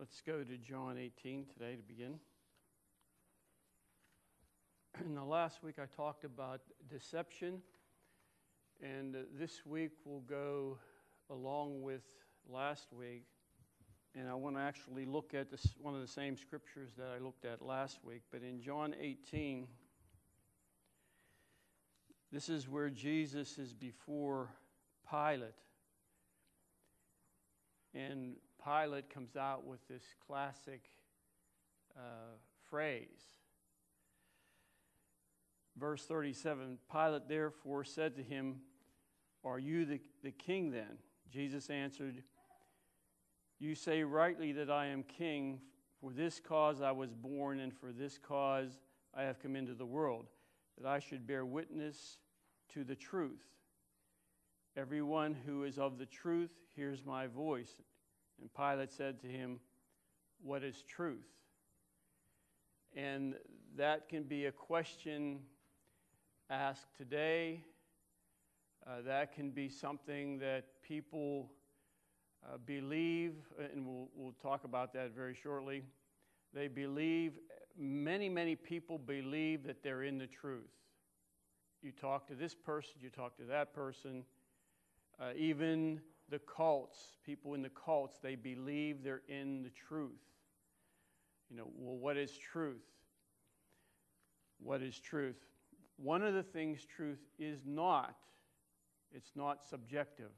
Let's go to John 18 today to begin. In the last week, I talked about deception, and uh, this week we'll go along with last week. And I want to actually look at this, one of the same scriptures that I looked at last week. But in John 18, this is where Jesus is before Pilate. And Pilate comes out with this classic uh, phrase. Verse 37 Pilate therefore said to him, Are you the, the king then? Jesus answered, You say rightly that I am king. For this cause I was born, and for this cause I have come into the world, that I should bear witness to the truth. Everyone who is of the truth hears my voice. And Pilate said to him, What is truth? And that can be a question asked today. Uh, that can be something that people uh, believe, and we'll, we'll talk about that very shortly. They believe, many, many people believe that they're in the truth. You talk to this person, you talk to that person, uh, even the cults, people in the cults, they believe they're in the truth. You know, well, what is truth? What is truth? One of the things truth is not, it's not subjective.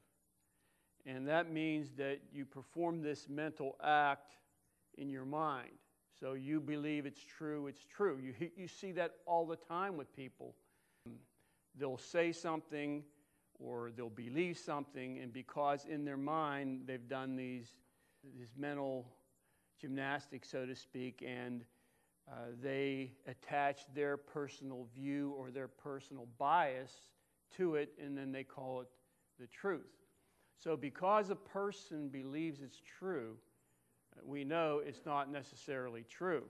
And that means that you perform this mental act in your mind. So you believe it's true, it's true. You, you see that all the time with people. They'll say something or they'll believe something, and because in their mind they've done these, these mental gymnastics, so to speak, and uh, they attach their personal view or their personal bias to it, and then they call it the truth. So, because a person believes it's true, we know it's not necessarily true.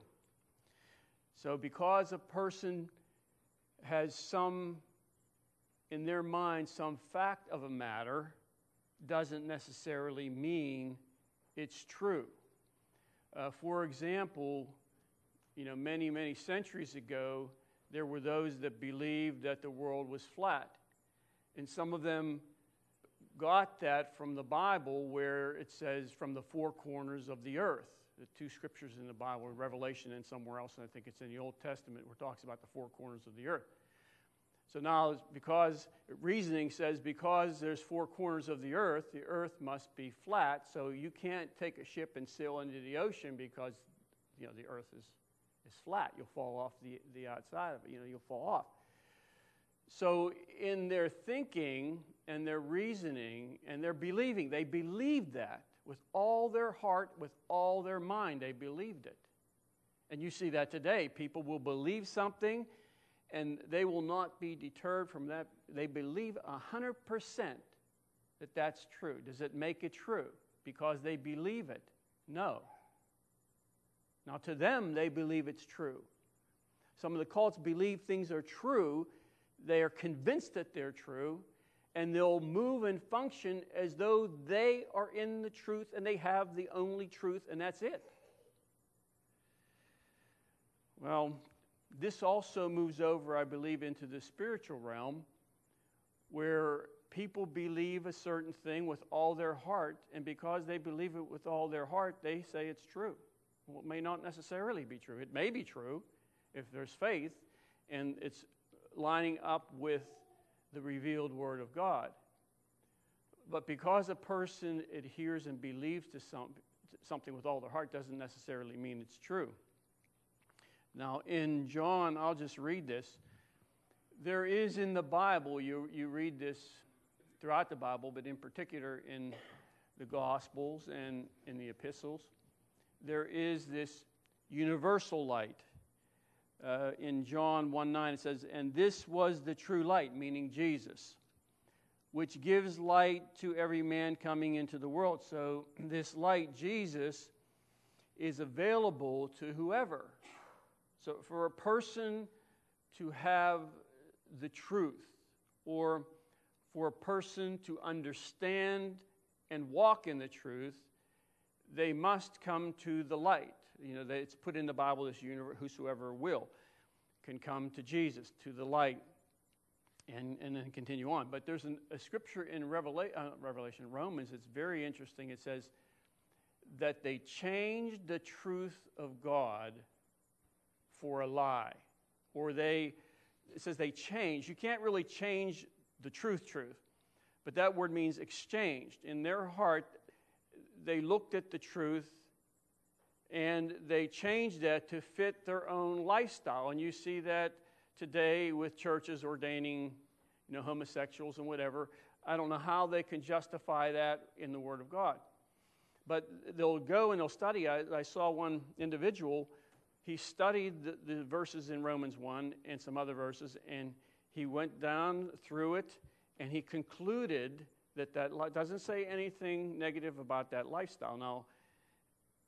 So, because a person has some in their mind some fact of a matter doesn't necessarily mean it's true. Uh, for example, you know, many, many centuries ago, there were those that believed that the world was flat. And some of them got that from the Bible, where it says, from the four corners of the earth. The two scriptures in the Bible, Revelation and somewhere else, and I think it's in the Old Testament, where it talks about the four corners of the earth. So now, because reasoning says because there's four corners of the earth, the earth must be flat. So you can't take a ship and sail into the ocean because you know the earth is, is flat. You'll fall off the, the outside of it. You know, you'll fall off. So in their thinking and their reasoning and their believing, they believed that with all their heart, with all their mind. They believed it. And you see that today. People will believe something and they will not be deterred from that. They believe 100% that that's true. Does it make it true? Because they believe it? No. Now, to them, they believe it's true. Some of the cults believe things are true, they are convinced that they're true, and they'll move and function as though they are in the truth and they have the only truth, and that's it. Well, this also moves over, I believe, into the spiritual realm where people believe a certain thing with all their heart, and because they believe it with all their heart, they say it's true. Well, it may not necessarily be true. It may be true if there's faith and it's lining up with the revealed Word of God. But because a person adheres and believes to some, something with all their heart doesn't necessarily mean it's true. Now, in John, I'll just read this. There is in the Bible, you, you read this throughout the Bible, but in particular in the Gospels and in the epistles, there is this universal light. Uh, in John 1 9, it says, And this was the true light, meaning Jesus, which gives light to every man coming into the world. So, this light, Jesus, is available to whoever. So, for a person to have the truth, or for a person to understand and walk in the truth, they must come to the light. You know, it's put in the Bible this universe, whosoever will can come to Jesus, to the light, and, and then continue on. But there's an, a scripture in Revela- uh, Revelation, Romans, it's very interesting. It says that they changed the truth of God for a lie. Or they, it says they change. You can't really change the truth, truth. But that word means exchanged. In their heart, they looked at the truth and they changed that to fit their own lifestyle. And you see that today with churches ordaining you know, homosexuals and whatever. I don't know how they can justify that in the Word of God. But they'll go and they'll study. I, I saw one individual, he studied the, the verses in Romans 1 and some other verses, and he went down through it and he concluded that that doesn't say anything negative about that lifestyle. Now,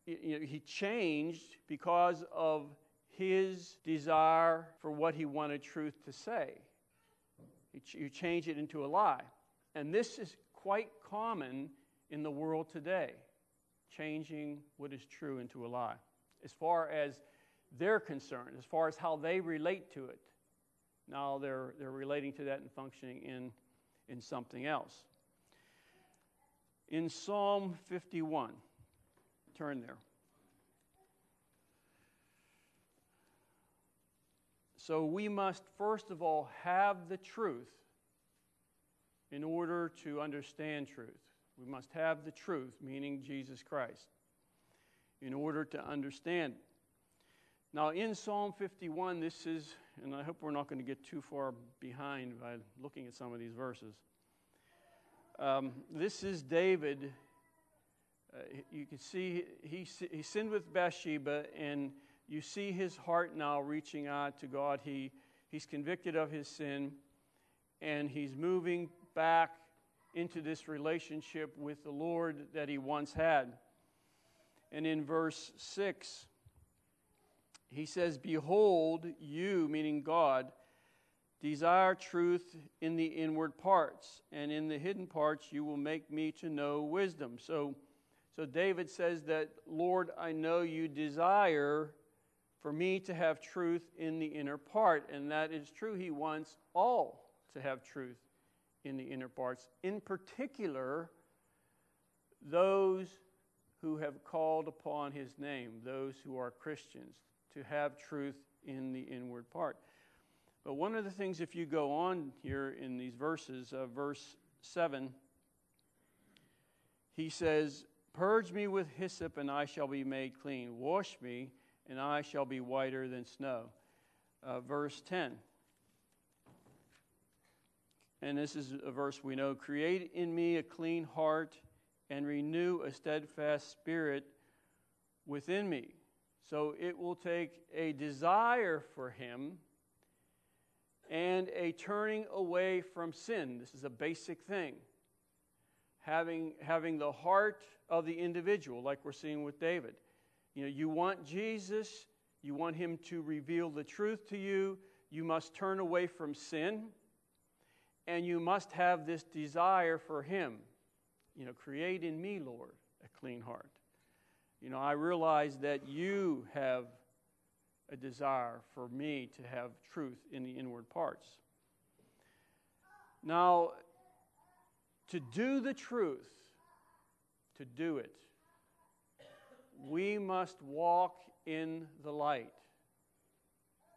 you know, he changed because of his desire for what he wanted truth to say. You change it into a lie. And this is quite common in the world today, changing what is true into a lie, as far as they're concerned, as far as how they relate to it. Now they're, they're relating to that and functioning in, in something else. In Psalm 51, turn there. So we must, first of all, have the truth in order to understand truth. We must have the truth, meaning Jesus Christ, in order to understand. Now, in Psalm 51, this is, and I hope we're not going to get too far behind by looking at some of these verses. Um, this is David uh, you can see he, he sinned with Bathsheba, and you see his heart now reaching out to God. He, he's convicted of his sin, and he's moving back into this relationship with the Lord that he once had. And in verse 6, he says, Behold, you, meaning God, desire truth in the inward parts, and in the hidden parts you will make me to know wisdom. So, so David says that, Lord, I know you desire for me to have truth in the inner part. And that is true. He wants all to have truth in the inner parts, in particular, those who have called upon his name, those who are Christians, to have truth in the inward part. But one of the things, if you go on here in these verses, uh, verse 7, he says, Purge me with hyssop, and I shall be made clean. Wash me, and I shall be whiter than snow. Uh, verse 10. And this is a verse we know Create in me a clean heart, and renew a steadfast spirit within me. So it will take a desire for Him and a turning away from sin. This is a basic thing having, having the heart of the individual, like we're seeing with David. You know, you want Jesus, you want him to reveal the truth to you, you must turn away from sin, and you must have this desire for him. You know, create in me, Lord, a clean heart. You know, I realize that you have a desire for me to have truth in the inward parts. Now, to do the truth, to do it, we must walk in the light.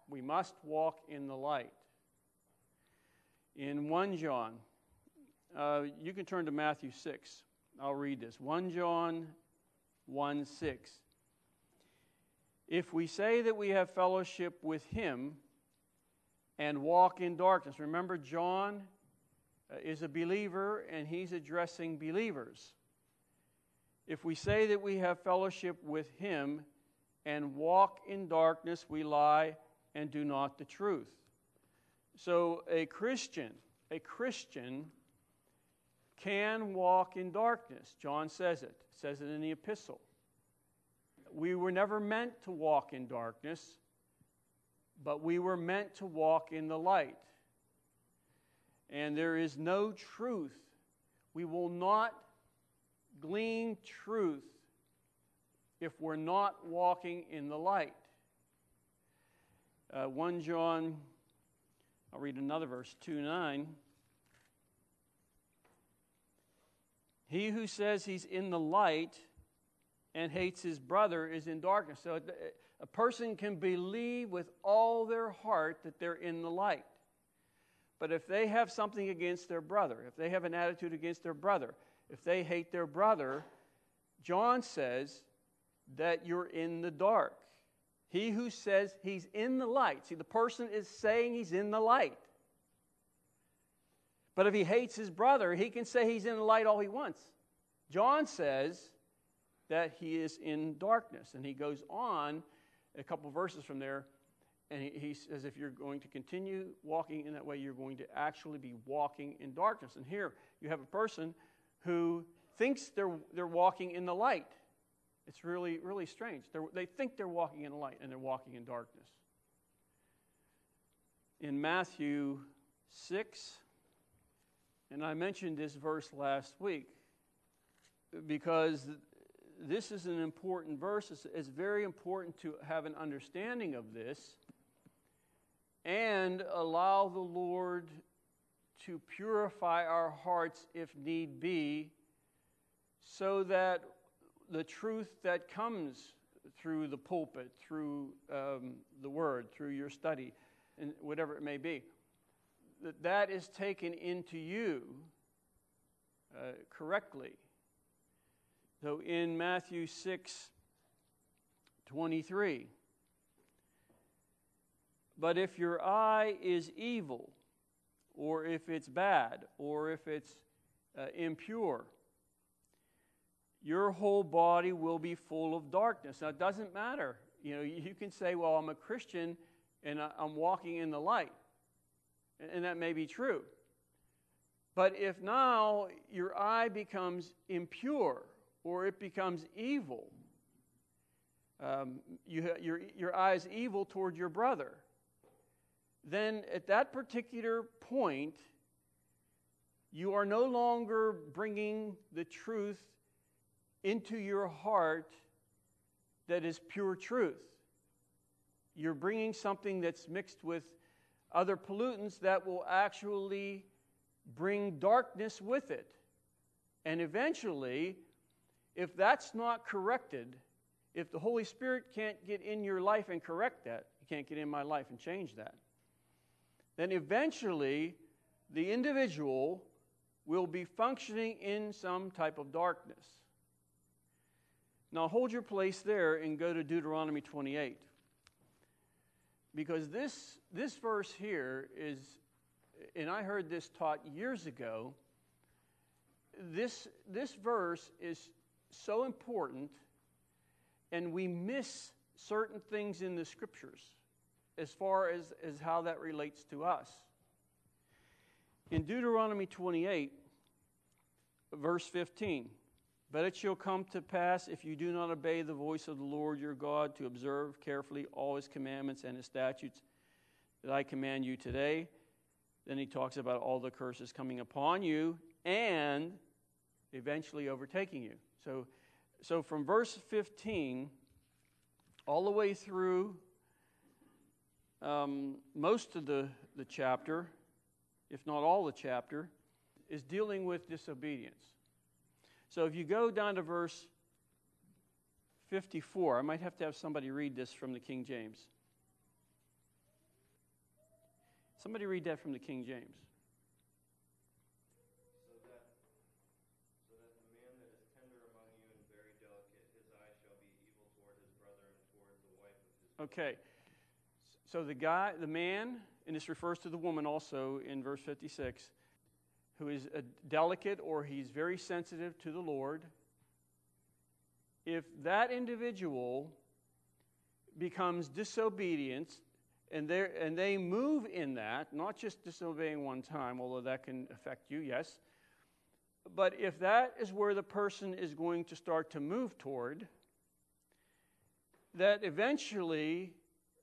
We must walk in the light. In 1 John, uh, you can turn to Matthew 6. I'll read this. 1 John 1 6. If we say that we have fellowship with him and walk in darkness, remember John uh, is a believer and he's addressing believers. If we say that we have fellowship with him and walk in darkness, we lie and do not the truth. So a Christian, a Christian can walk in darkness. John says it, says it in the epistle. We were never meant to walk in darkness, but we were meant to walk in the light and there is no truth. We will not glean truth if we're not walking in the light. Uh, 1 John, I'll read another verse, 2 9. He who says he's in the light and hates his brother is in darkness. So a person can believe with all their heart that they're in the light. But if they have something against their brother, if they have an attitude against their brother, if they hate their brother, John says that you're in the dark. He who says he's in the light, see, the person is saying he's in the light. But if he hates his brother, he can say he's in the light all he wants. John says that he is in darkness. And he goes on a couple verses from there, and he, he, says if you're going to continue walking in that way, you're going to actually be walking in darkness. And here you have a person who thinks they're, they're walking in the light. It's really, really strange. They're, they think they're walking in the light, and they're walking in darkness. In Matthew 6, and I mentioned this verse last week because this is an important verse. It's, it's, very important to have an understanding of this and allow the Lord to purify our hearts if need be, so that the truth that comes through the pulpit, through um, the word, through your study, and whatever it may be, that that is taken into you uh, correctly. So in Matthew 6 23, but if your eye is evil, or if it's bad, or if it's uh, impure, your whole body will be full of darkness. Now, it doesn't matter. You know, you can say, well, I'm a Christian and I'm walking in the light. And that may be true. But if now your eye becomes impure or it becomes evil, um, you, your, your eye is evil toward your brother, then at that particular point, you are no longer bringing the truth into your heart that is pure truth. You're bringing something that's mixed with other pollutants that will actually bring darkness with it. And eventually, if that's not corrected, if the Holy Spirit can't get in your life and correct that, He can't get in my life and change that, then eventually the individual will be functioning in some type of darkness. Now hold your place there and go to Deuteronomy 28 because this, this verse here is, and I heard this taught years ago, this, this verse is so important, and we miss certain things in the scriptures as far as, as how that relates to us. In Deuteronomy 28, verse 15, but it shall come to pass, if you do not obey the voice of the Lord your God, to observe carefully all his commandments and his statutes that I command you today. Then he talks about all the curses coming upon you and eventually overtaking you. So, so from verse 15 all the way through um, most of the, the chapter, if not all the chapter, is dealing with disobedience. So if you go down to verse 54, I might have to have somebody read this from the King James. Somebody read that from the King James. Okay. So the guy, the man, and this refers to the woman also in verse 56, who is delicate or he's very sensitive to the Lord, if that individual becomes disobedient and, and they move in that, not just disobeying one time, although that can affect you, yes, but if that is where the person is going to start to move toward, that eventually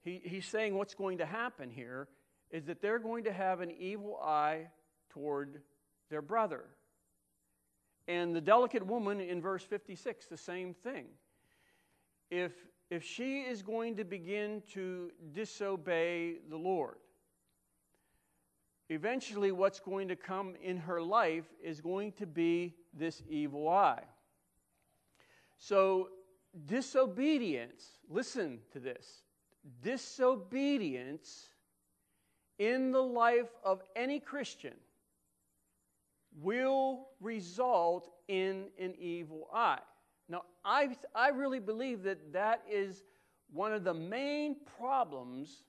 he, he's saying what's going to happen here is that they're going to have an evil eye toward their brother. And the delicate woman in verse 56, the same thing. if, if she is going to begin to disobey the Lord, eventually what's going to come in her life is going to be this evil eye. So, disobedience, listen to this disobedience in the life of any Christian will result in an evil eye. Now, I, I really believe that that is one of the main problems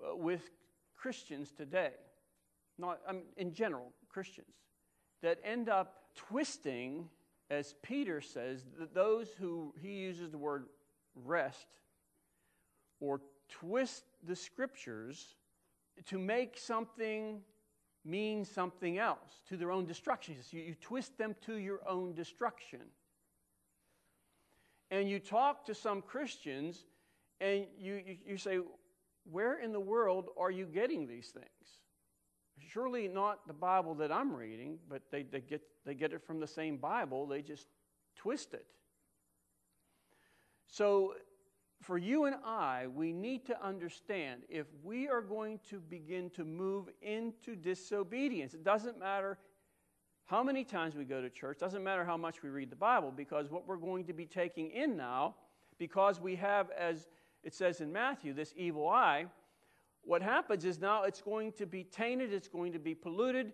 uh, with Christians today. Not I mean, in general, Christians that end up twisting, as Peter says, those who he uses the word rest or twist the scriptures to make something mean something else to their own destruction. You, you twist them to your own destruction. And you talk to some Christians and you, you, you say, Where in the world are you getting these things? Surely not the Bible that I'm reading, but they, they, get, they get it from the same Bible, they just twist it. So for you and I, we need to understand if we are going to begin to move into disobedience, it doesn't matter how many times we go to church, doesn't matter how much we read the Bible, because what we're going to be taking in now, because we have, as it says in Matthew, this evil eye, what happens is now it's going to be tainted, it's going to be polluted,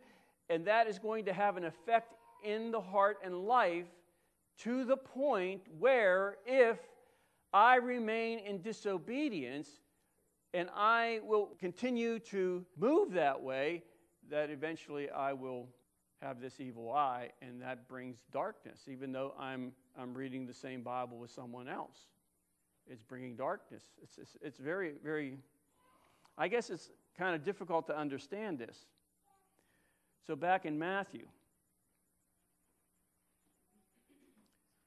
and that is going to have an effect in the heart and life to the point where if I remain in disobedience and I will continue to move that way, that eventually I will have this evil eye, and that brings darkness, even though I'm, I'm reading the same Bible with someone else. It's bringing darkness. It's, it's, it's very, very, I guess it's kind of difficult to understand this. So, back in Matthew,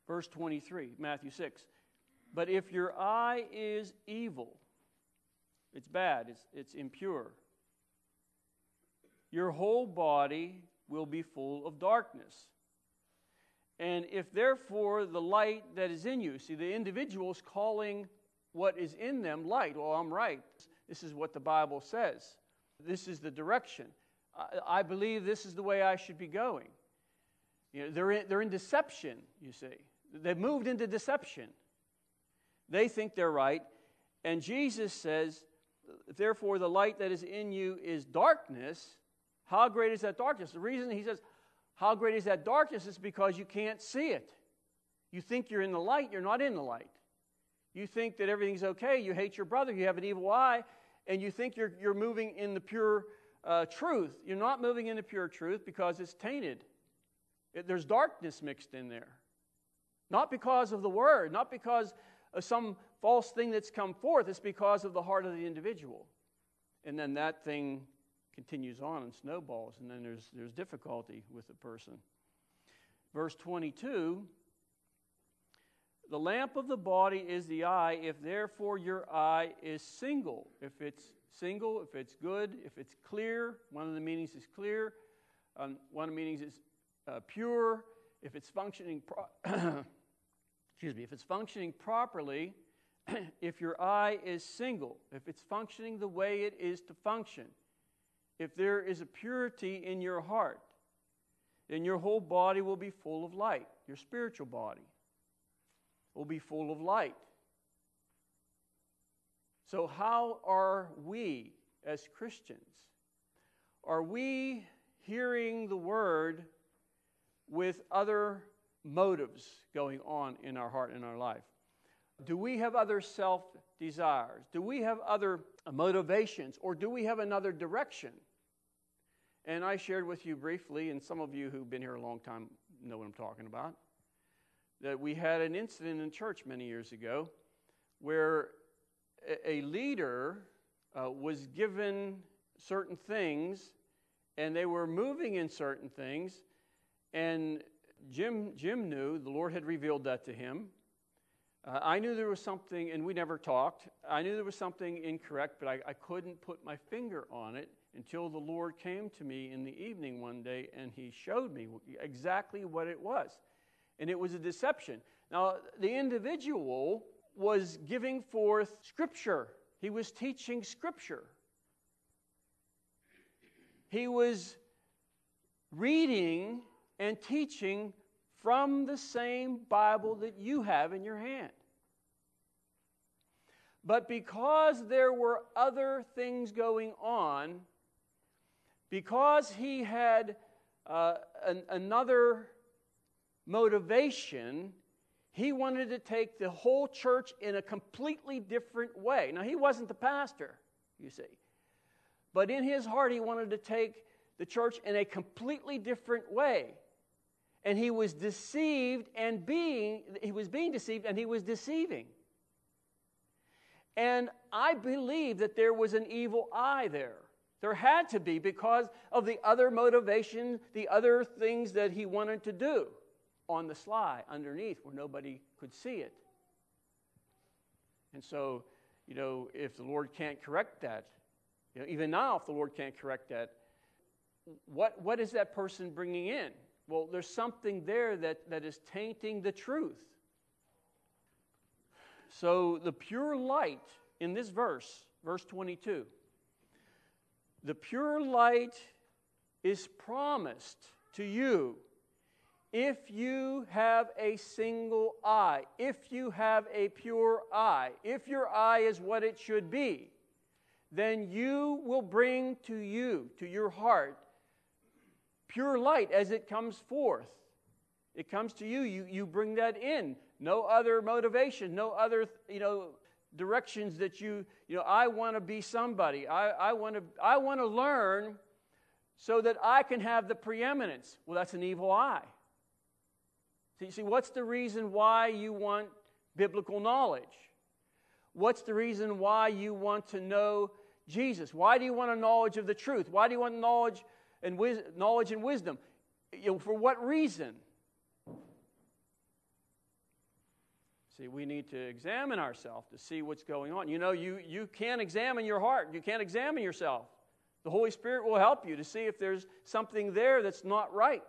verse 23, Matthew 6. But if your eye is evil, it's bad, it's, it's impure, your whole body will be full of darkness. And if therefore the light that is in you, see, the individual is calling what is in them light. Well, I'm right. This is what the Bible says. This is the direction. I, I believe this is the way I should be going. You know, they're, in, they're in deception, you see. They've moved into deception. They think they're right. And Jesus says, Therefore, the light that is in you is darkness. How great is that darkness? The reason he says, How great is that darkness is because you can't see it. You think you're in the light, you're not in the light. You think that everything's okay, you hate your brother, you have an evil eye, and you think you're, you're moving in the pure uh, truth. You're not moving in the pure truth because it's tainted. It, there's darkness mixed in there. Not because of the word, not because of some false thing that's come forth, it's because of the heart of the individual. And then that thing continues on and snowballs, and then there's, there's difficulty with the person. Verse 22 The lamp of the body is the eye. If therefore your eye is single, if it's single, if it's good, if it's clear, one of the meanings is clear, um, one of the meanings is uh, pure, if it's functioning. Pro- excuse me, if it's functioning properly, if your eye is single, if it's functioning the way it is to function, if there is a purity in your heart, then your whole body will be full of light. Your spiritual body will be full of light. So, how are we as Christians? Are we hearing the word with other motives going on in our heart and our life? Do we have other self desires? Do we have other motivations? Or do we have another direction? And I shared with you briefly, and some of you who've been here a long time know what I'm talking about, that we had an incident in church many years ago where a leader uh, was given certain things and they were moving in certain things and Jim, Jim knew, the Lord had revealed that to him. Uh, I knew there was something, and we never talked. I knew there was something incorrect, but I, I couldn't put my finger on it until the Lord came to me in the evening one day and He showed me exactly what it was. And it was a deception. Now, the individual was giving forth Scripture, he was teaching Scripture. He was reading and teaching from the same Bible that you have in your hand. But because there were other things going on, because he had uh, an, another motivation, he wanted to take the whole church in a completely different way. Now, he wasn't the pastor, you see. But in his heart, he wanted to take the church in a completely different way. And he was deceived and being, he was being deceived and he was deceiving. And I believe that there was an evil eye there. There had to be because of the other motivation, the other things that he wanted to do on the sly underneath where nobody could see it. And so, you know, if the Lord can't correct that, you know, even now, if the Lord can't correct that, what, what is that person bringing in? Well, there's something there that, that is tainting the truth. So the pure light in this verse, verse 22, the pure light is promised to you if you have a single eye, if you have a pure eye, if your eye is what it should be, then you will bring to you, to your heart, pure light as it comes forth. It comes to you, you, you bring that in no other motivation, no other, you know, directions that you, you know, I want to be somebody. I, I want to I want to learn so that I can have the preeminence. Well, that's an evil eye. So you see, what's the reason why you want biblical knowledge? What's the reason why you want to know Jesus? Why do you want a knowledge of the truth? Why do you want knowledge and wis- knowledge and wisdom? You know, for what reason? See, we need to examine ourselves to see what's going on. You know, you, you can't examine your heart, you can't examine yourself. The Holy Spirit will help you to see if there's something there that's not right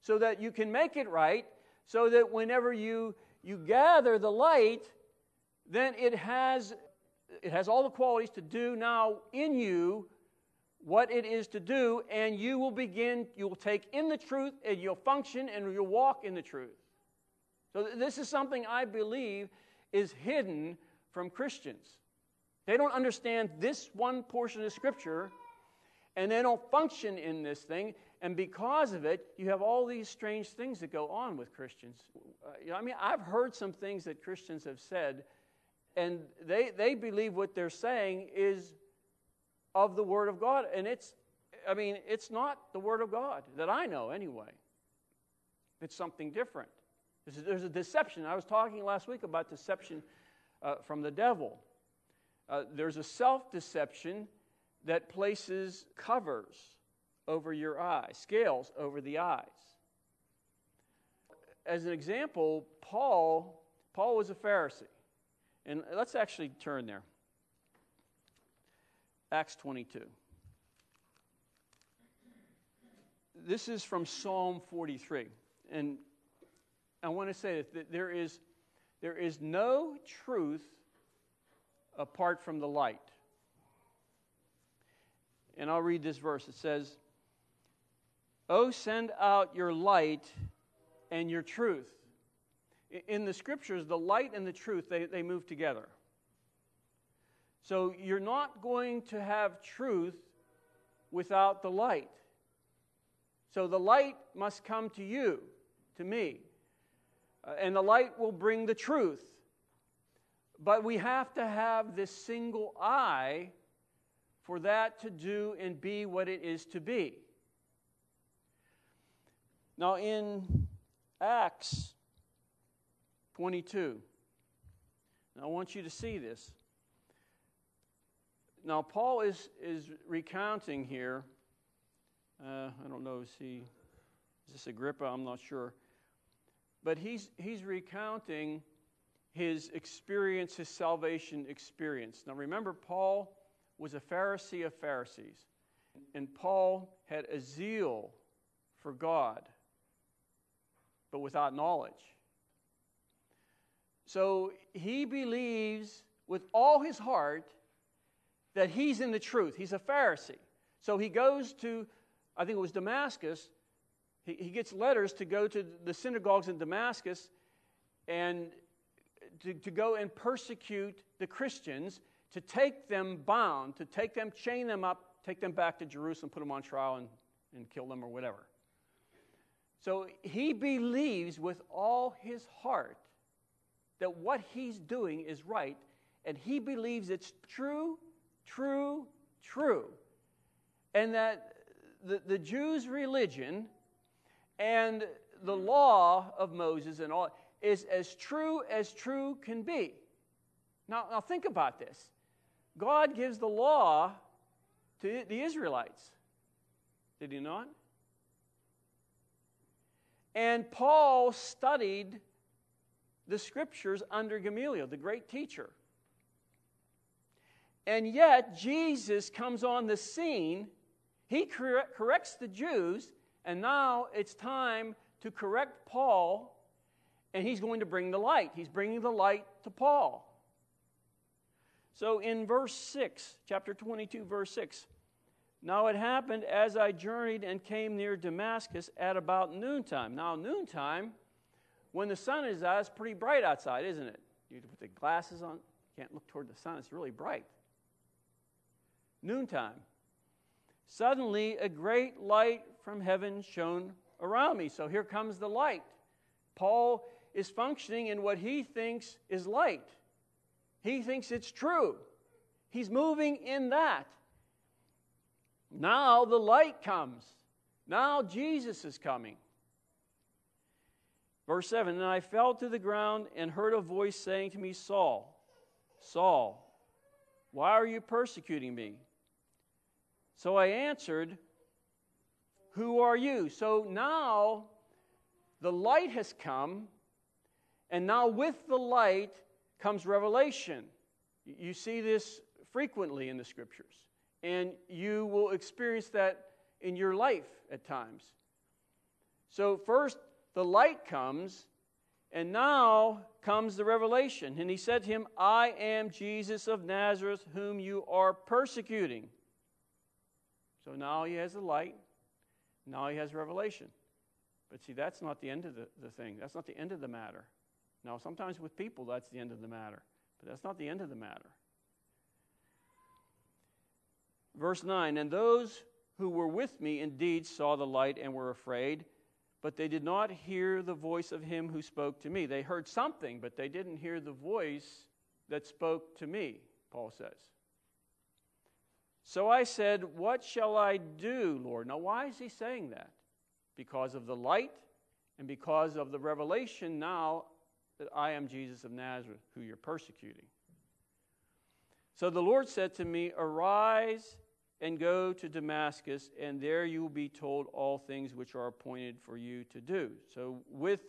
so that you can make it right, so that whenever you, you gather the light, then it has, it has all the qualities to do now in you what it is to do, and you will begin, you will take in the truth, and you'll function, and you'll walk in the truth. So, this is something I believe is hidden from Christians. They don't understand this one portion of Scripture, and they don't function in this thing. And because of it, you have all these strange things that go on with Christians. Uh, I mean, I've heard some things that Christians have said, and they, they believe what they're saying is of the Word of God. And it's, I mean, it's not the Word of God that I know anyway. It's something different. There's a deception. I was talking last week about deception uh, from the devil. Uh, there's a self deception that places covers over your eyes, scales over the eyes. As an example, Paul, Paul was a Pharisee. And let's actually turn there. Acts 22. This is from Psalm 43. And I want to say that there is, there is no truth apart from the light. And I'll read this verse. It says, Oh, send out your light and your truth. In the scriptures, the light and the truth, they, they move together. So you're not going to have truth without the light. So the light must come to you, to me. Uh, and the light will bring the truth. But we have to have this single eye for that to do and be what it is to be. Now, in Acts 22, I want you to see this. Now, Paul is, is recounting here. Uh, I don't know, is he, is this Agrippa? I'm not sure. But he's, he's recounting his experience, his salvation experience. Now remember, Paul was a Pharisee of Pharisees, and Paul had a zeal for God, but without knowledge. So he believes with all his heart that he's in the truth. He's a Pharisee. So he goes to, I think it was Damascus, he, he gets letters to go to the synagogues in Damascus and to, to go and persecute the Christians, to take them bound, to take them, chain them up, take them back to Jerusalem, put them on trial, and, and kill them or whatever. So he believes with all his heart that what he's doing is right, and he believes it's true, true, true. And that the, the Jews' religion and the law of Moses and all is as true as true can be. Now, now think about this. God gives the law to the Israelites. Did he not? And Paul studied the scriptures under Gamaliel, the great teacher. And yet, Jesus comes on the scene. He corrects the Jews, and now it's time to correct Paul, and he's going to bring the light. He's bringing the light to Paul. So in verse 6, chapter 22, verse 6, now it happened as I journeyed and came near Damascus at about noontime. Now, noontime, when the sun is out, it's pretty bright outside, isn't it? You put the glasses on, You can't look toward the sun, it's really bright. Noontime. Suddenly, a great light from heaven shone around me. So here comes the light. Paul is functioning in what he thinks is light. He thinks it's true. He's moving in that. Now the light comes. Now Jesus is coming. Verse 7 And I fell to the ground and heard a voice saying to me, Saul, Saul, why are you persecuting me? So I answered, Who are you? So now the light has come, and now with the light comes revelation. You see this frequently in the scriptures and you will experience that in your life at times. So, first, the light comes, and now comes the revelation. And he said to him, I am Jesus of Nazareth, whom you are persecuting. So now he has the light, now he has revelation. But see, that's not the end of the, the thing. That's not the end of the matter. Now, sometimes with people, that's the end of the matter. But that's not the end of the matter. Verse 9 And those who were with me indeed saw the light and were afraid, but they did not hear the voice of him who spoke to me. They heard something, but they didn't hear the voice that spoke to me, Paul says. So I said, What shall I do, Lord? Now, why is he saying that? Because of the light and because of the revelation now that I am Jesus of Nazareth, who you're persecuting. So the Lord said to me, Arise and go to Damascus, and there you will be told all things which are appointed for you to do. So, with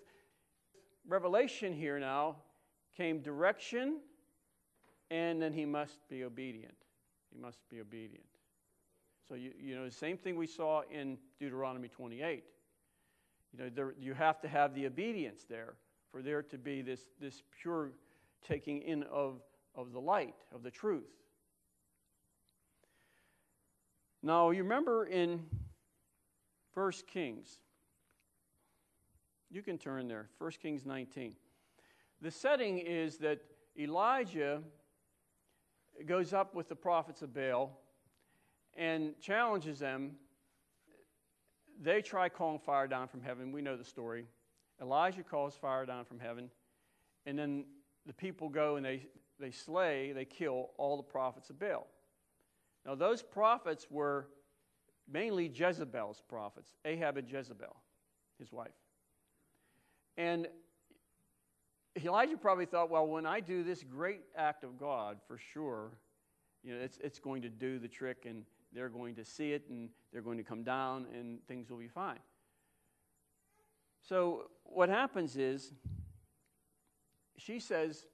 revelation here now came direction, and then he must be obedient. He must be obedient. So, you, you know, the same thing we saw in Deuteronomy 28. You know, there, you have to have the obedience there for there to be this, this pure taking in of, of the light, of the truth. Now, you remember in 1 Kings, you can turn there, 1 Kings 19. The setting is that Elijah goes up with the prophets of Baal and challenges them. They try calling fire down from heaven. We know the story. Elijah calls fire down from heaven, and then the people go and they, they slay, they kill all the prophets of Baal. Now, those prophets were mainly Jezebel's prophets, Ahab and Jezebel, his wife. And Elijah probably thought, well, when I do this great act of God, for sure, you know, it's, it's going to do the trick and they're going to see it and they're going to come down and things will be fine. So what happens is she says,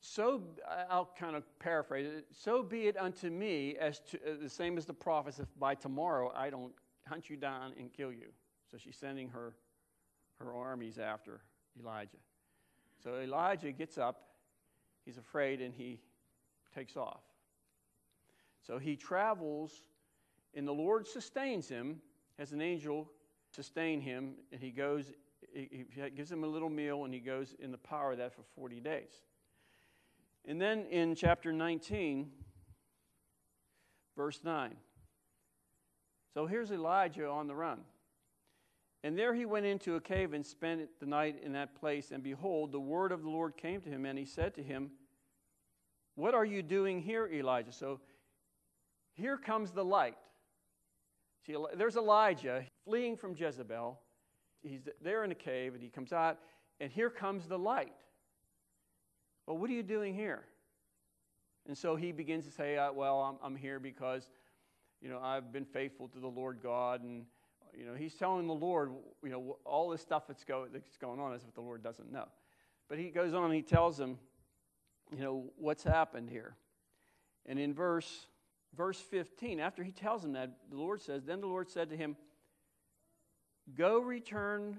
so I'll kind of paraphrase it. So be it unto me as to, uh, the same as the prophets. If by tomorrow I don't hunt you down and kill you. So she's sending her her armies after Elijah. So Elijah gets up, he's afraid, and he takes off. So he travels, and the Lord sustains him as an angel sustain him, and he goes, he gives him a little meal, and he goes in the power of that for 40 days. And then in chapter 19, verse 9. So here's Elijah on the run. And there he went into a cave and spent the night in that place. And behold, the word of the Lord came to him, and he said to him, What are you doing here, Elijah? So here comes the light. See, there's Elijah fleeing from Jezebel. He's there in a cave, and he comes out, and here comes the light. Well, what are you doing here? And so he begins to say, uh, Well, I'm, I'm here because, you know, I've been faithful to the Lord God. And, you know, he's telling the Lord, you know, all this stuff that's, go, that's going on is what the Lord doesn't know. But he goes on and he tells him, you know, what's happened here. And in verse verse 15, after he tells him that, the Lord says, Then the Lord said to him, Go return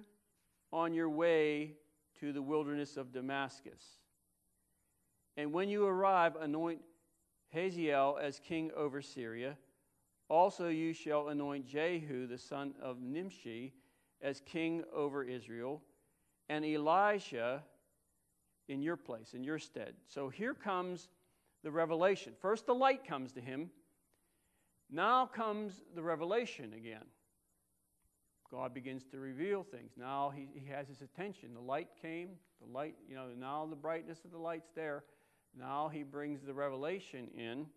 on your way to the wilderness of Damascus. And when you arrive, anoint Hazael as king over Syria. Also, you shall anoint Jehu, the son of Nimshi, as king over Israel, and Elisha in your place, in your stead. So here comes the revelation. First, the light comes to him. Now comes the revelation again. God begins to reveal things. Now he, he has his attention. The light came, the light, you know, now the brightness of the light's there. Now he brings the revelation in.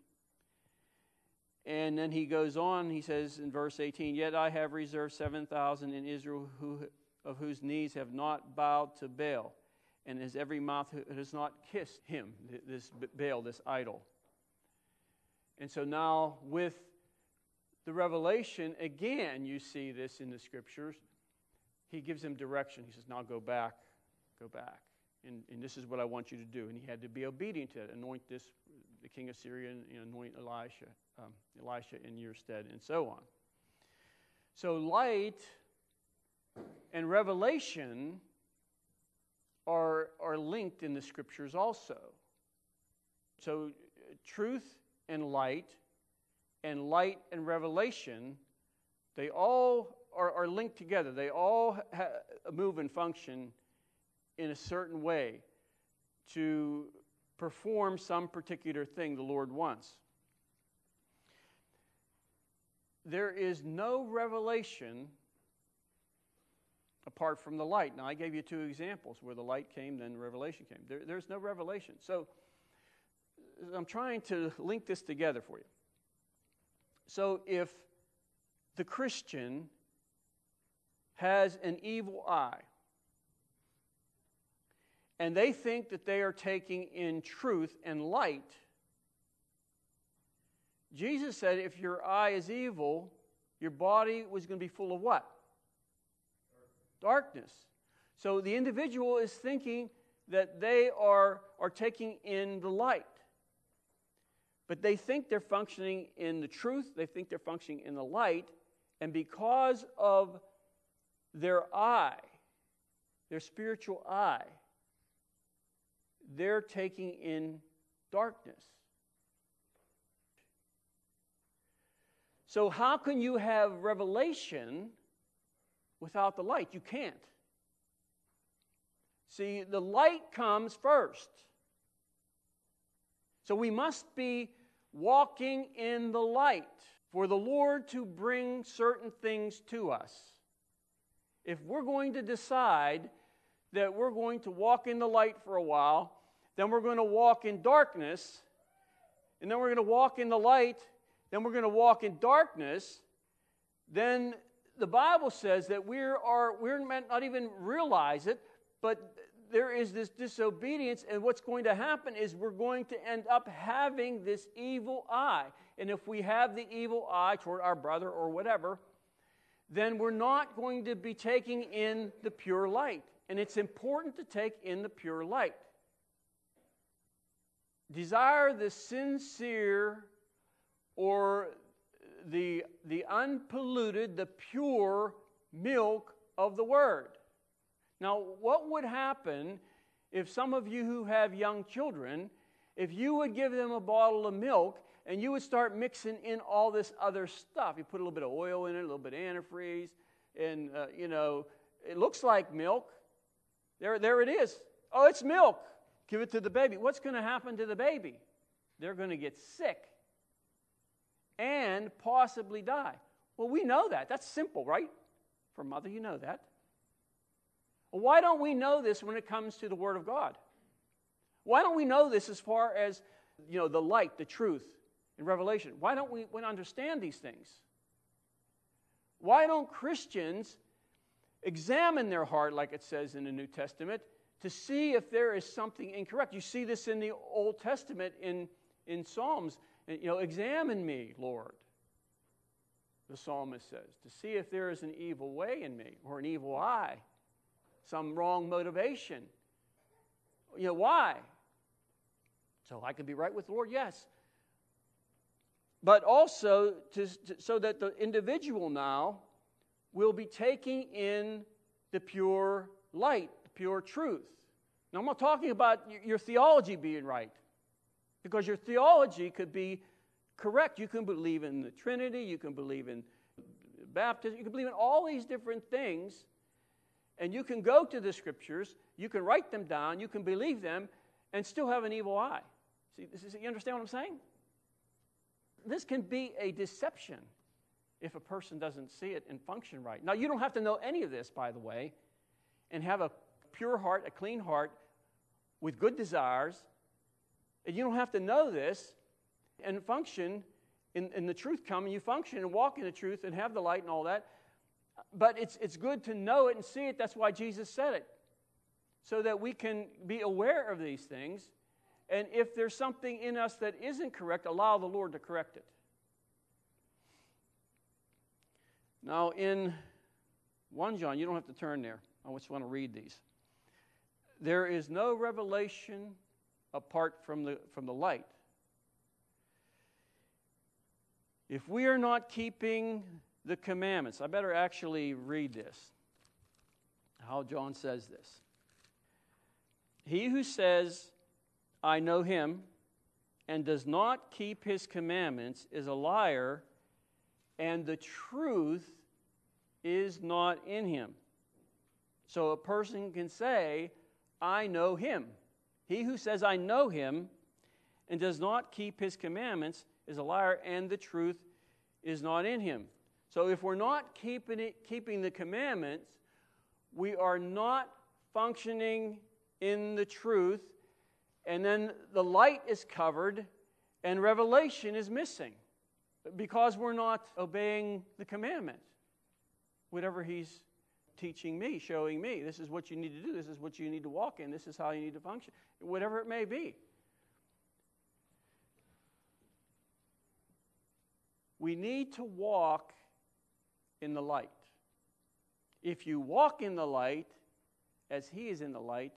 And then he goes on, he says in verse 18, Yet I have reserved 7,000 in Israel who, of whose knees have not bowed to Baal, and his every mouth has not kissed him, this Baal, this idol. And so now, with the revelation, again, you see this in the scriptures. He gives him direction. He says, Now go back, go back. And, and this is what I want you to do. And he had to be obedient to it. Anoint this, the king of Syria, and you know, anoint Elisha, um, Elisha in your stead, and so on. So light and revelation are, are linked in the scriptures also. So truth and light and light and revelation, they all are, are linked together. They all ha- move and function in a certain way to perform some particular thing the Lord wants. There is no revelation apart from the light. Now, I gave you two examples where the light came, then revelation came. There, there's no revelation. So, I'm trying to link this together for you. So if the Christian has an evil eye, and they think that they are taking in truth and light, Jesus said if your eye is evil, your body was going to be full of what? Darkness. So the individual is thinking that they are, are taking in the light. But they think they're functioning in the truth, they think they're functioning in the light, and because of their eye, their spiritual eye, they're taking in darkness. So, how can you have revelation without the light? You can't. See, the light comes first. So, we must be walking in the light for the Lord to bring certain things to us. If we're going to decide that we're going to walk in the light for a while, then we're going to walk in darkness, and then we're going to walk in the light, then we're going to walk in darkness, then the Bible says that we are we're meant not even realize it, but there is this disobedience, and what's going to happen is we're going to end up having this evil eye. And if we have the evil eye toward our brother or whatever, then we're not going to be taking in the pure light. And it's important to take in the pure light. Desire the sincere or the, the unpolluted, the pure milk of the Word. Now, what would happen if some of you who have young children, if you would give them a bottle of milk and you would start mixing in all this other stuff. You put a little bit of oil in it, a little bit of antifreeze, and, uh, you know, it looks like milk. There, there it is. Oh, it's milk. Give it to the baby. What's going to happen to the baby? They're going to get sick and possibly die. Well, we know that. That's simple, right? For mother, you know that. Why don't we know this when it comes to the Word of God? Why don't we know this as far as you know the light, the truth in Revelation? Why don't we, we understand these things? Why don't Christians examine their heart, like it says in the New Testament, to see if there is something incorrect? You see this in the Old Testament in, in Psalms. You know, examine me, Lord, the psalmist says, to see if there is an evil way in me or an evil eye, some wrong motivation. You know, why? So I can be right with the Lord? Yes. But also to, to, so that the individual now will be taking in the pure light, the pure truth. Now, I'm not talking about your theology being right, because your theology could be correct. You can believe in the Trinity, you can believe in baptism, you can believe in all these different things, and you can go to the scriptures, you can write them down, you can believe them, and still have an evil eye. See, is, you understand what I'm saying? This can be a deception if a person doesn't see it and function right. Now, you don't have to know any of this, by the way, and have a pure heart, a clean heart, with good desires. And you don't have to know this and function in, in the truth come and you function and walk in the truth and have the light and all that. But it's, it's good to know it and see it. That's why Jesus said it. So that we can be aware of these things. And if there's something in us that isn't correct, allow the Lord to correct it. Now, in 1 John, you don't have to turn there. I just want to read these. There is no revelation apart from the, from the light. If we are not keeping the commandments, I better actually read this. How John says this. He who says, I know him, and does not keep his commandments is a liar, and the truth is not in him. So a person can say, I know him. He who says, I know him, and does not keep his commandments is a liar, and the truth is not in him. So if we're not keeping, it, keeping the commandments, we are not functioning in the truth, and then the light is covered, and revelation is missing because we're not obeying the commandment. Whatever he's teaching me, showing me, this is what you need to do, this is what you need to walk in, this is how you need to function, whatever it may be. We need to walk in the light. If you walk in the light as He is in the light,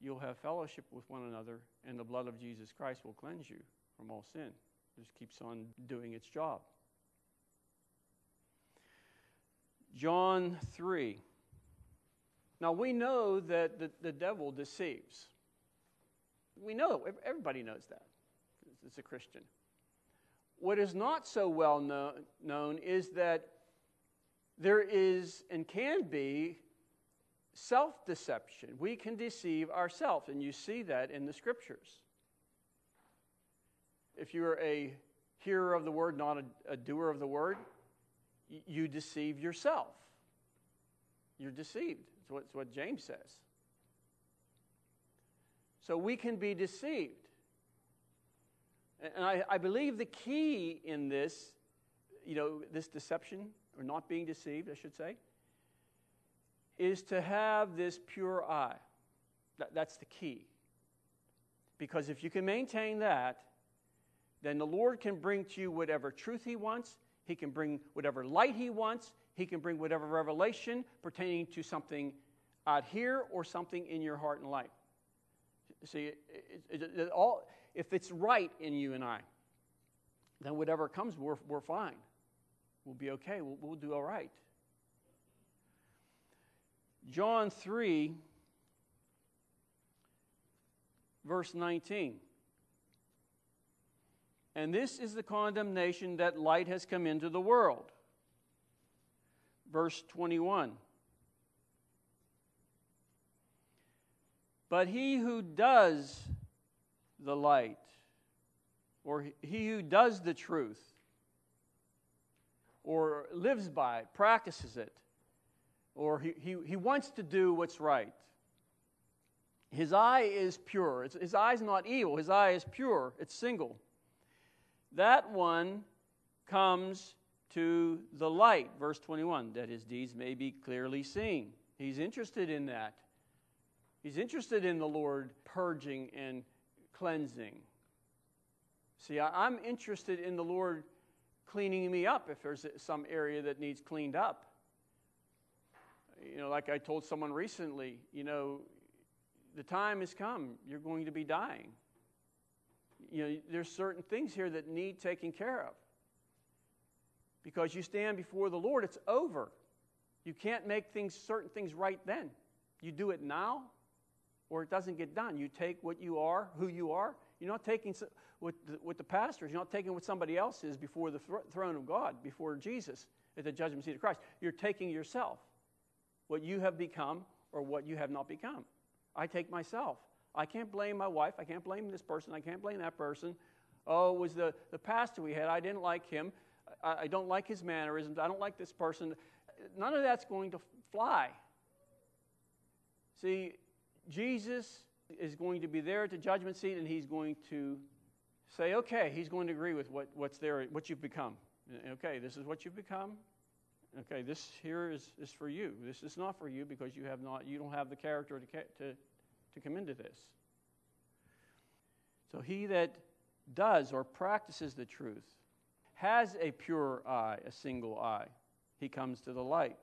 you'll have fellowship with one another, and the blood of Jesus Christ will cleanse you from all sin. Just keeps on doing its job. John 3. Now we know that the, the devil deceives. We know, everybody knows that. It's a Christian. What is not so well know, known is that there is and can be self deception. We can deceive ourselves, and you see that in the scriptures. If you're a hearer of the word, not a, a doer of the word, you deceive yourself. You're deceived. That's what, what James says. So we can be deceived. And I, I believe the key in this, you know, this deception, or not being deceived, I should say, is to have this pure eye. That, that's the key. Because if you can maintain that, then the Lord can bring to you whatever truth He wants, He can bring whatever light He wants, He can bring whatever revelation pertaining to something out here or something in your heart and life. See, it, it, it, all, if it's right in you and I, then whatever comes, we're, we're fine. We'll be okay. We'll, we'll do all right. John 3 verse 19. And this is the condemnation that light has come into the world. Verse 21. But he who does the light, or he who does the truth, or lives by it, practices it, or he, he, he wants to do what's right. His eye is pure. His eye is not evil. His eye is pure. It's single. That one comes to the light, verse 21, that his deeds may be clearly seen. He's interested in that. He's interested in the Lord purging and cleansing. See, I'm interested in the Lord cleaning me up if there's some area that needs cleaned up. You know, like I told someone recently, you know, the time has come. You're going to be dying. You know, there's certain things here that need taking care of. Because you stand before the Lord, it's over. You can't make things certain things right then. You do it now, or it doesn't get done. You take what you are, who you are. You're not taking what the, what the pastors, you're not taking what somebody else is before the throne of God, before Jesus at the judgment seat of Christ. You're taking yourself, what you have become or what you have not become. I take myself. I can't blame my wife. I can't blame this person. I can't blame that person. Oh, it was the, the pastor we had. I didn't like him. I, I don't like his mannerisms. I don't like this person. None of that's going to fly. See, Jesus is going to be there at the judgment seat and he's going to say, okay, he's going to agree with what, what's there, what you've become. Okay, this is what you've become. Okay, this here is, is for you. This is not for you because you have not, you don't have the character to, to, to come into this. So he that does or practices the truth has a pure eye, a single eye. He comes to the light.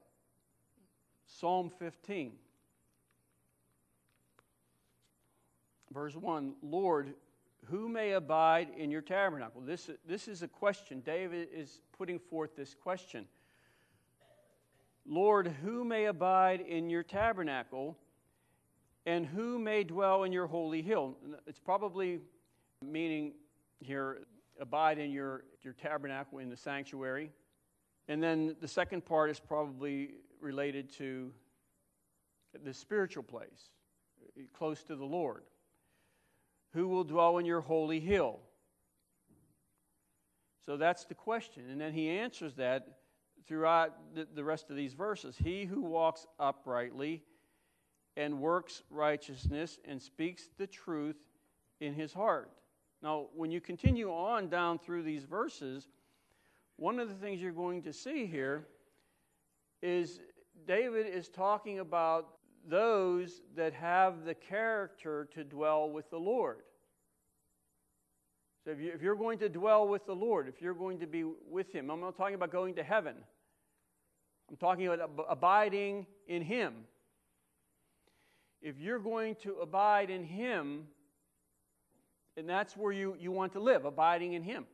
Psalm 15. verse 1 Lord, who may abide in your tabernacle? This, this is a question. David is putting forth this question. Lord, who may abide in your tabernacle, and who may dwell in your holy hill? It's probably meaning here, abide in your, your tabernacle in the sanctuary. And then the second part is probably related to the spiritual place, close to the Lord. Who will dwell in your holy hill? So that's the question. And then he answers that throughout the rest of these verses. He who walks uprightly and works righteousness and speaks the truth in his heart. Now, when you continue on down through these verses, one of the things you're going to see here is David is talking about those that have the character to dwell with the Lord. So if, you, are going to dwell with the Lord, if you're going to be with Him, I'm not talking about going to heaven. I'm talking about abiding in Him. If you're going to abide in Him, and that's where you, you want to live, abiding in Him,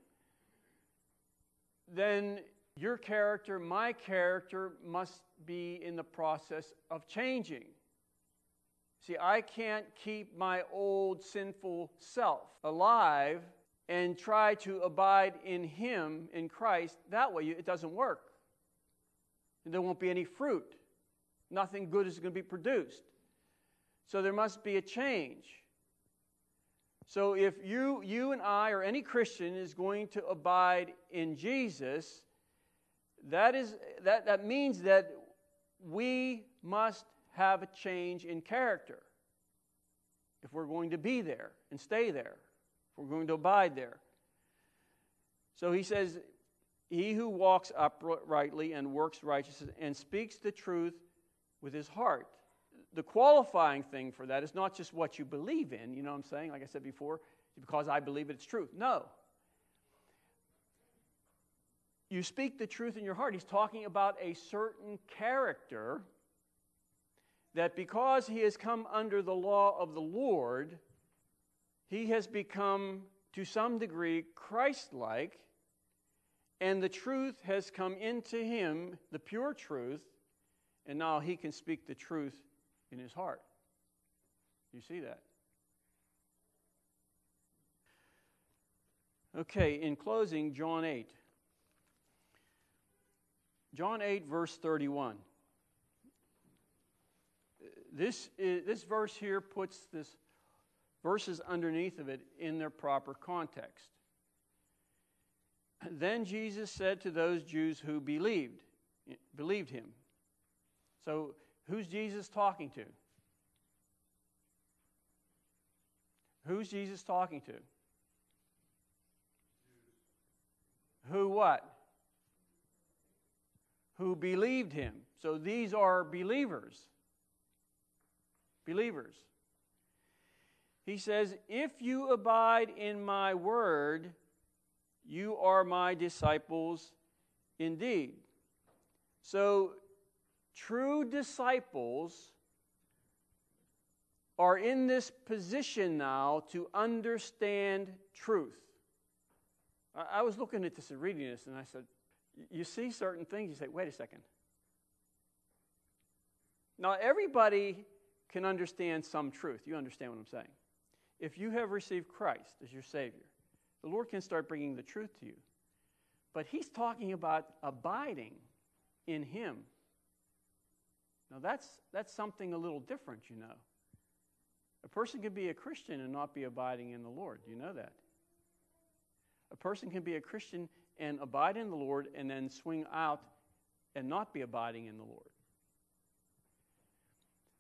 then your character, my character, must be in the process of changing. See, I can't keep my old sinful self alive and try to abide in Him, in Christ. That way, it doesn't work. And there won't be any fruit. Nothing good is going to be produced. So there must be a change. So if you, you and I, or any Christian, is going to abide in Jesus, that, is, that, that means that we must have a change in character if we're going to be there and stay there, if we're going to abide there. So he says, He who walks uprightly and works righteousness and speaks the truth with his heart. The qualifying thing for that is not just what you believe in, you know what I'm saying? Like I said before, because I believe it, it's truth. No. You speak the truth in your heart. He's talking about a certain character that because he has come under the law of the Lord, he has become to some degree Christ like, and the truth has come into him, the pure truth, and now he can speak the truth in his heart. You see that? Okay, in closing, John 8. John 8, verse 31. This, is, this verse here puts this verses underneath of it in their proper context. Then Jesus said to those Jews who believed, believed him. So, who's Jesus talking to? Who's Jesus talking to? Who what? Who believed him. So these are believers. Believers. He says, If you abide in my word, you are my disciples indeed. So, true disciples are in this position now to understand truth. I was looking at this and reading this, and I said, You see certain things, you say, Wait a second. Now, everybody can understand some truth. You understand what I'm saying. If you have received Christ as your Savior, the Lord can start bringing the truth to you. But He's talking about abiding in Him. Now, that's, that's something a little different, you know. A person can be a Christian and not be abiding in the Lord. You know that? A person can be a Christian and abide in the Lord and then swing out and not be abiding in the Lord.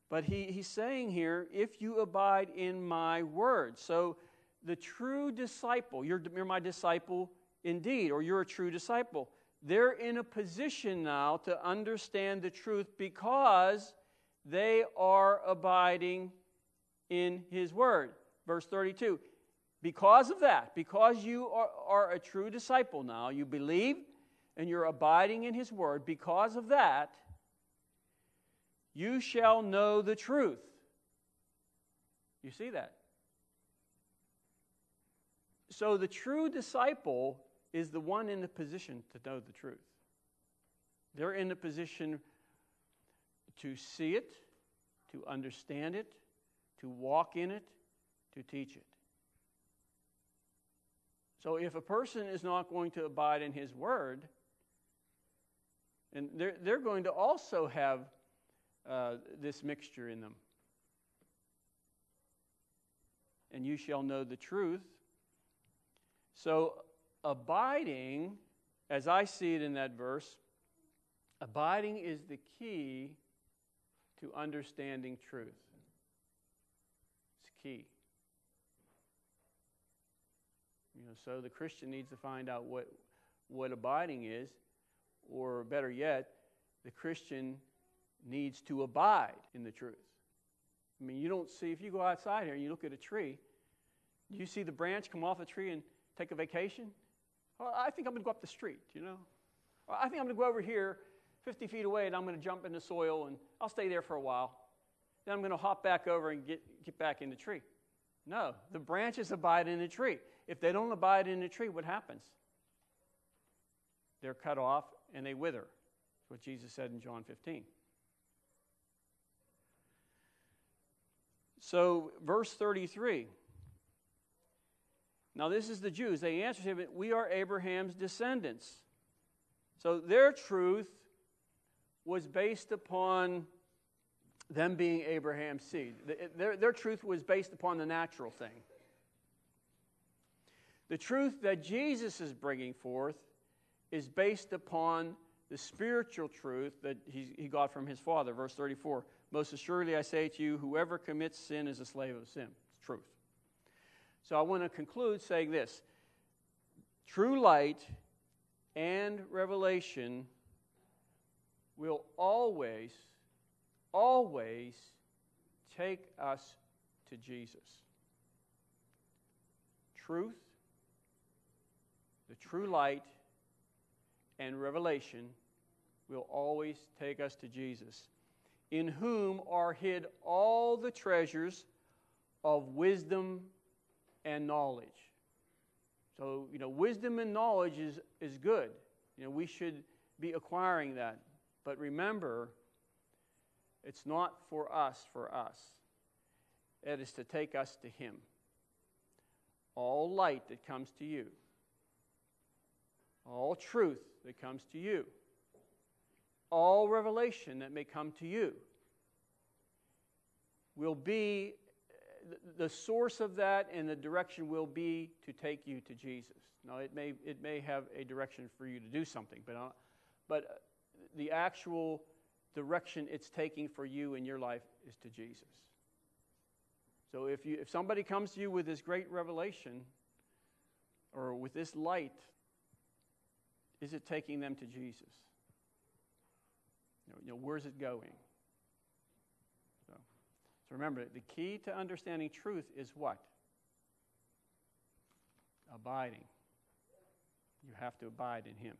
But he, he's saying here, if you abide in my word. So the true disciple, you're, you're my disciple indeed, or you're a true disciple. They're in a position now to understand the truth because they are abiding in his word. Verse 32 Because of that, because you are, are a true disciple now, you believe and you're abiding in his word, because of that, you shall know the truth. You see that? So the true disciple is the one in the position to know the truth. They're in the position to see it, to understand it, to walk in it, to teach it. So if a person is not going to abide in his word, and they're, they're going to also have uh, this mixture in them. And you shall know the truth. So, abiding, as I see it in that verse, abiding is the key to understanding truth. It's key. You know, so the Christian needs to find out what, what abiding is, or better yet, the Christian needs to abide in the truth. I mean, you don't see, if you go outside here and you look at a tree, you see the branch come off a tree and take a vacation? Well, I think I'm going to go up the street, you know? Or I think I'm going to go over here 50 feet away and I'm going to jump in the soil and I'll stay there for a while. Then I'm going to hop back over and get, get back in the tree. No, the branches abide in the tree. If they don't abide in the tree, what happens? They're cut off and they wither. That's what Jesus said in John 15. So, verse 33. Now, this is the Jews. They answered him, We are Abraham's descendants. So, their truth was based upon them being Abraham's seed. Their, their truth was based upon the natural thing. The truth that Jesus is bringing forth is based upon the spiritual truth that he, he got from his Father. Verse 34 most assuredly, I say to you, whoever commits sin is a slave of sin. It's truth. So I want to conclude saying this true light and revelation will always, always take us to Jesus. Truth, the true light, and revelation will always take us to Jesus in whom are hid all the treasures of wisdom and knowledge. So, you know, wisdom and knowledge is, is good. You know, we should be acquiring that. But remember, it's not for us, for us. It is to take us to Him. All light that comes to you all truth that comes to you, all revelation that may come to you, will be the source of that and the direction will be to take you to Jesus. Now, it may, it may have a direction for you to do something, but, uh, but the actual direction it's taking for you in your life is to Jesus. So if, you, if somebody comes to you with this great revelation or with this light, is it taking them to Jesus? You know where's it going? So, remember, the key to understanding truth is what? Abiding. You have to abide in Him.